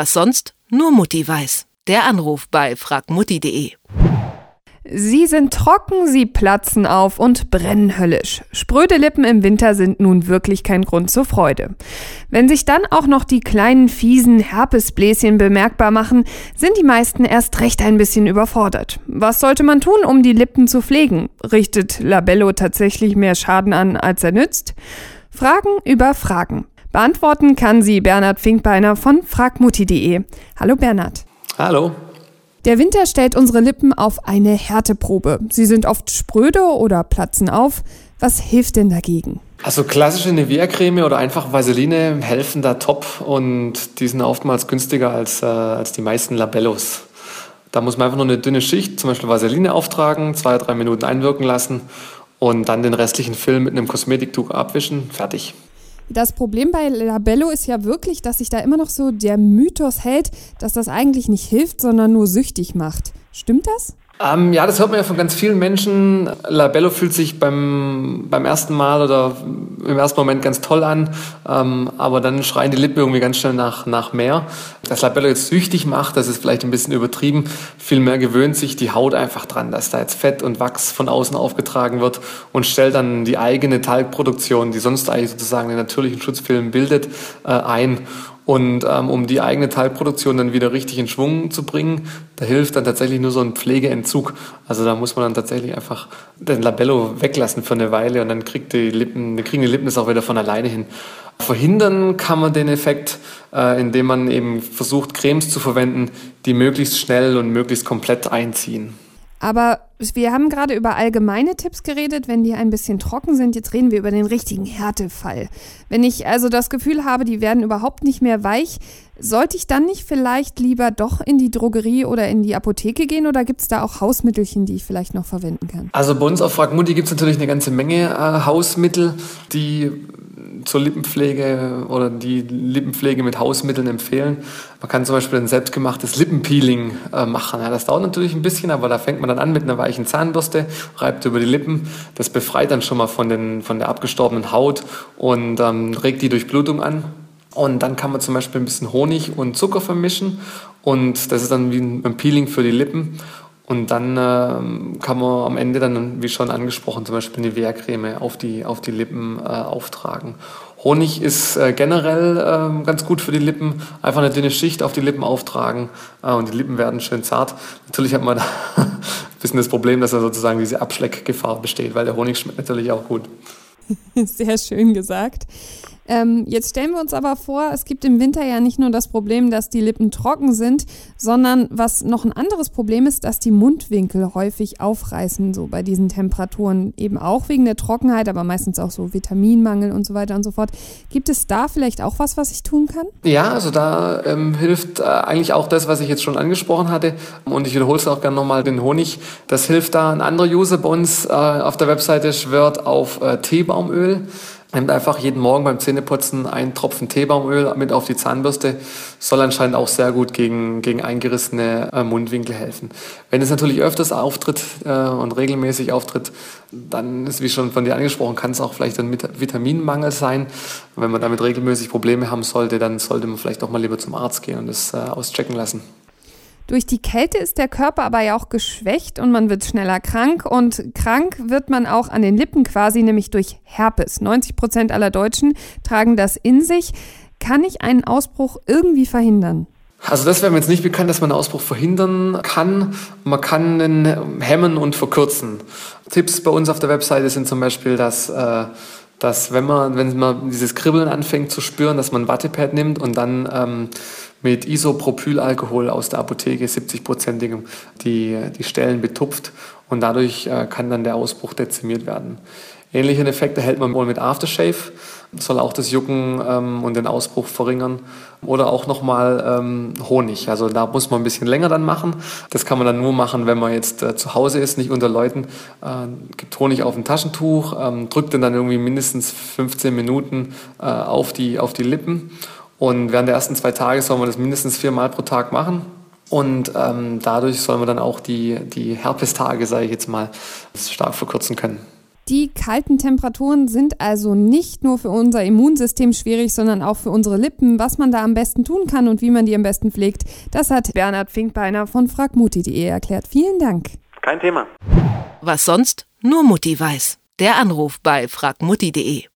Was sonst nur Mutti weiß. Der Anruf bei fragmutti.de. Sie sind trocken, sie platzen auf und brennen höllisch. Spröde Lippen im Winter sind nun wirklich kein Grund zur Freude. Wenn sich dann auch noch die kleinen fiesen Herpesbläschen bemerkbar machen, sind die meisten erst recht ein bisschen überfordert. Was sollte man tun, um die Lippen zu pflegen? Richtet Labello tatsächlich mehr Schaden an, als er nützt? Fragen über Fragen. Beantworten kann sie Bernhard Finkbeiner von fragmutti.de. Hallo Bernhard. Hallo. Der Winter stellt unsere Lippen auf eine Härteprobe. Sie sind oft spröde oder platzen auf. Was hilft denn dagegen? Also klassische Nivea-Creme oder einfach Vaseline helfen da top und die sind oftmals günstiger als, äh, als die meisten Labellos. Da muss man einfach nur eine dünne Schicht, zum Beispiel Vaseline auftragen, zwei, drei Minuten einwirken lassen und dann den restlichen Film mit einem Kosmetiktuch abwischen. Fertig. Das Problem bei Labello ist ja wirklich, dass sich da immer noch so der Mythos hält, dass das eigentlich nicht hilft, sondern nur süchtig macht. Stimmt das? Ähm, ja, das hört man ja von ganz vielen Menschen. Labello fühlt sich beim, beim ersten Mal oder im ersten Moment ganz toll an, ähm, aber dann schreien die Lippen irgendwie ganz schnell nach, nach mehr. Dass Labello jetzt süchtig macht, das ist vielleicht ein bisschen übertrieben. Vielmehr gewöhnt sich die Haut einfach dran, dass da jetzt Fett und Wachs von außen aufgetragen wird und stellt dann die eigene Talgproduktion, die sonst eigentlich sozusagen den natürlichen Schutzfilm bildet, äh, ein. Und ähm, um die eigene Teilproduktion dann wieder richtig in Schwung zu bringen, da hilft dann tatsächlich nur so ein Pflegeentzug. Also da muss man dann tatsächlich einfach den Labello weglassen für eine Weile und dann kriegt die Lippen, dann kriegen die Lippen das auch wieder von alleine hin. Verhindern kann man den Effekt, äh, indem man eben versucht, Cremes zu verwenden, die möglichst schnell und möglichst komplett einziehen. Aber wir haben gerade über allgemeine Tipps geredet, wenn die ein bisschen trocken sind. Jetzt reden wir über den richtigen Härtefall. Wenn ich also das Gefühl habe, die werden überhaupt nicht mehr weich, sollte ich dann nicht vielleicht lieber doch in die Drogerie oder in die Apotheke gehen oder gibt es da auch Hausmittelchen, die ich vielleicht noch verwenden kann? Also bei uns auf Fragmutti gibt es natürlich eine ganze Menge äh, Hausmittel, die zur Lippenpflege oder die Lippenpflege mit Hausmitteln empfehlen. Man kann zum Beispiel ein selbstgemachtes Lippenpeeling äh, machen. Ja, das dauert natürlich ein bisschen, aber da fängt man dann an mit einer weichen Zahnbürste, reibt über die Lippen. Das befreit dann schon mal von, den, von der abgestorbenen Haut und ähm, regt die Durchblutung an. Und dann kann man zum Beispiel ein bisschen Honig und Zucker vermischen und das ist dann wie ein Peeling für die Lippen. Und dann äh, kann man am Ende dann, wie schon angesprochen, zum Beispiel eine Wehrcreme auf die, auf die Lippen äh, auftragen. Honig ist äh, generell äh, ganz gut für die Lippen. Einfach eine dünne Schicht auf die Lippen auftragen äh, und die Lippen werden schön zart. Natürlich hat man da ein bisschen das Problem, dass da sozusagen diese Abschleckgefahr besteht, weil der Honig schmeckt natürlich auch gut. Sehr schön gesagt. Ähm, jetzt stellen wir uns aber vor, es gibt im Winter ja nicht nur das Problem, dass die Lippen trocken sind, sondern was noch ein anderes Problem ist, dass die Mundwinkel häufig aufreißen, so bei diesen Temperaturen. Eben auch wegen der Trockenheit, aber meistens auch so Vitaminmangel und so weiter und so fort. Gibt es da vielleicht auch was, was ich tun kann? Ja, also da ähm, hilft äh, eigentlich auch das, was ich jetzt schon angesprochen hatte. Und ich wiederhole es auch gerne nochmal, den Honig. Das hilft da. Ein anderer User bei uns äh, auf der Webseite schwört auf äh, Teebaumöl. Nimmt einfach jeden Morgen beim Zähneputzen einen Tropfen Teebaumöl mit auf die Zahnbürste. Soll anscheinend auch sehr gut gegen, gegen eingerissene äh, Mundwinkel helfen. Wenn es natürlich öfters auftritt äh, und regelmäßig auftritt, dann ist, wie schon von dir angesprochen, kann es auch vielleicht ein Vitaminmangel sein. wenn man damit regelmäßig Probleme haben sollte, dann sollte man vielleicht auch mal lieber zum Arzt gehen und das äh, auschecken lassen. Durch die Kälte ist der Körper aber ja auch geschwächt und man wird schneller krank. Und krank wird man auch an den Lippen quasi, nämlich durch Herpes. 90 Prozent aller Deutschen tragen das in sich. Kann ich einen Ausbruch irgendwie verhindern? Also das wäre mir jetzt nicht bekannt, dass man einen Ausbruch verhindern kann. Man kann ihn hemmen und verkürzen. Tipps bei uns auf der Webseite sind zum Beispiel, dass, äh, dass wenn man, wenn man dieses Kribbeln anfängt zu spüren, dass man ein Wattepad nimmt und dann ähm, mit Isopropylalkohol aus der Apotheke, 70-prozentigem, die, die Stellen betupft und dadurch äh, kann dann der Ausbruch dezimiert werden. Ähnlichen Effekt erhält man wohl mit Aftershave, soll auch das Jucken ähm, und den Ausbruch verringern. Oder auch nochmal ähm, Honig. Also da muss man ein bisschen länger dann machen. Das kann man dann nur machen, wenn man jetzt äh, zu Hause ist, nicht unter Leuten. Äh, gibt Honig auf ein Taschentuch, ähm, drückt den dann irgendwie mindestens 15 Minuten äh, auf, die, auf die Lippen und während der ersten zwei Tage soll man das mindestens viermal pro Tag machen. Und ähm, dadurch soll man dann auch die, die Herpestage, sage ich jetzt mal, stark verkürzen können. Die kalten Temperaturen sind also nicht nur für unser Immunsystem schwierig, sondern auch für unsere Lippen. Was man da am besten tun kann und wie man die am besten pflegt, das hat Bernhard Finkbeiner von fragmutti.de erklärt. Vielen Dank. Kein Thema. Was sonst nur Mutti weiß. Der Anruf bei fragmutti.de.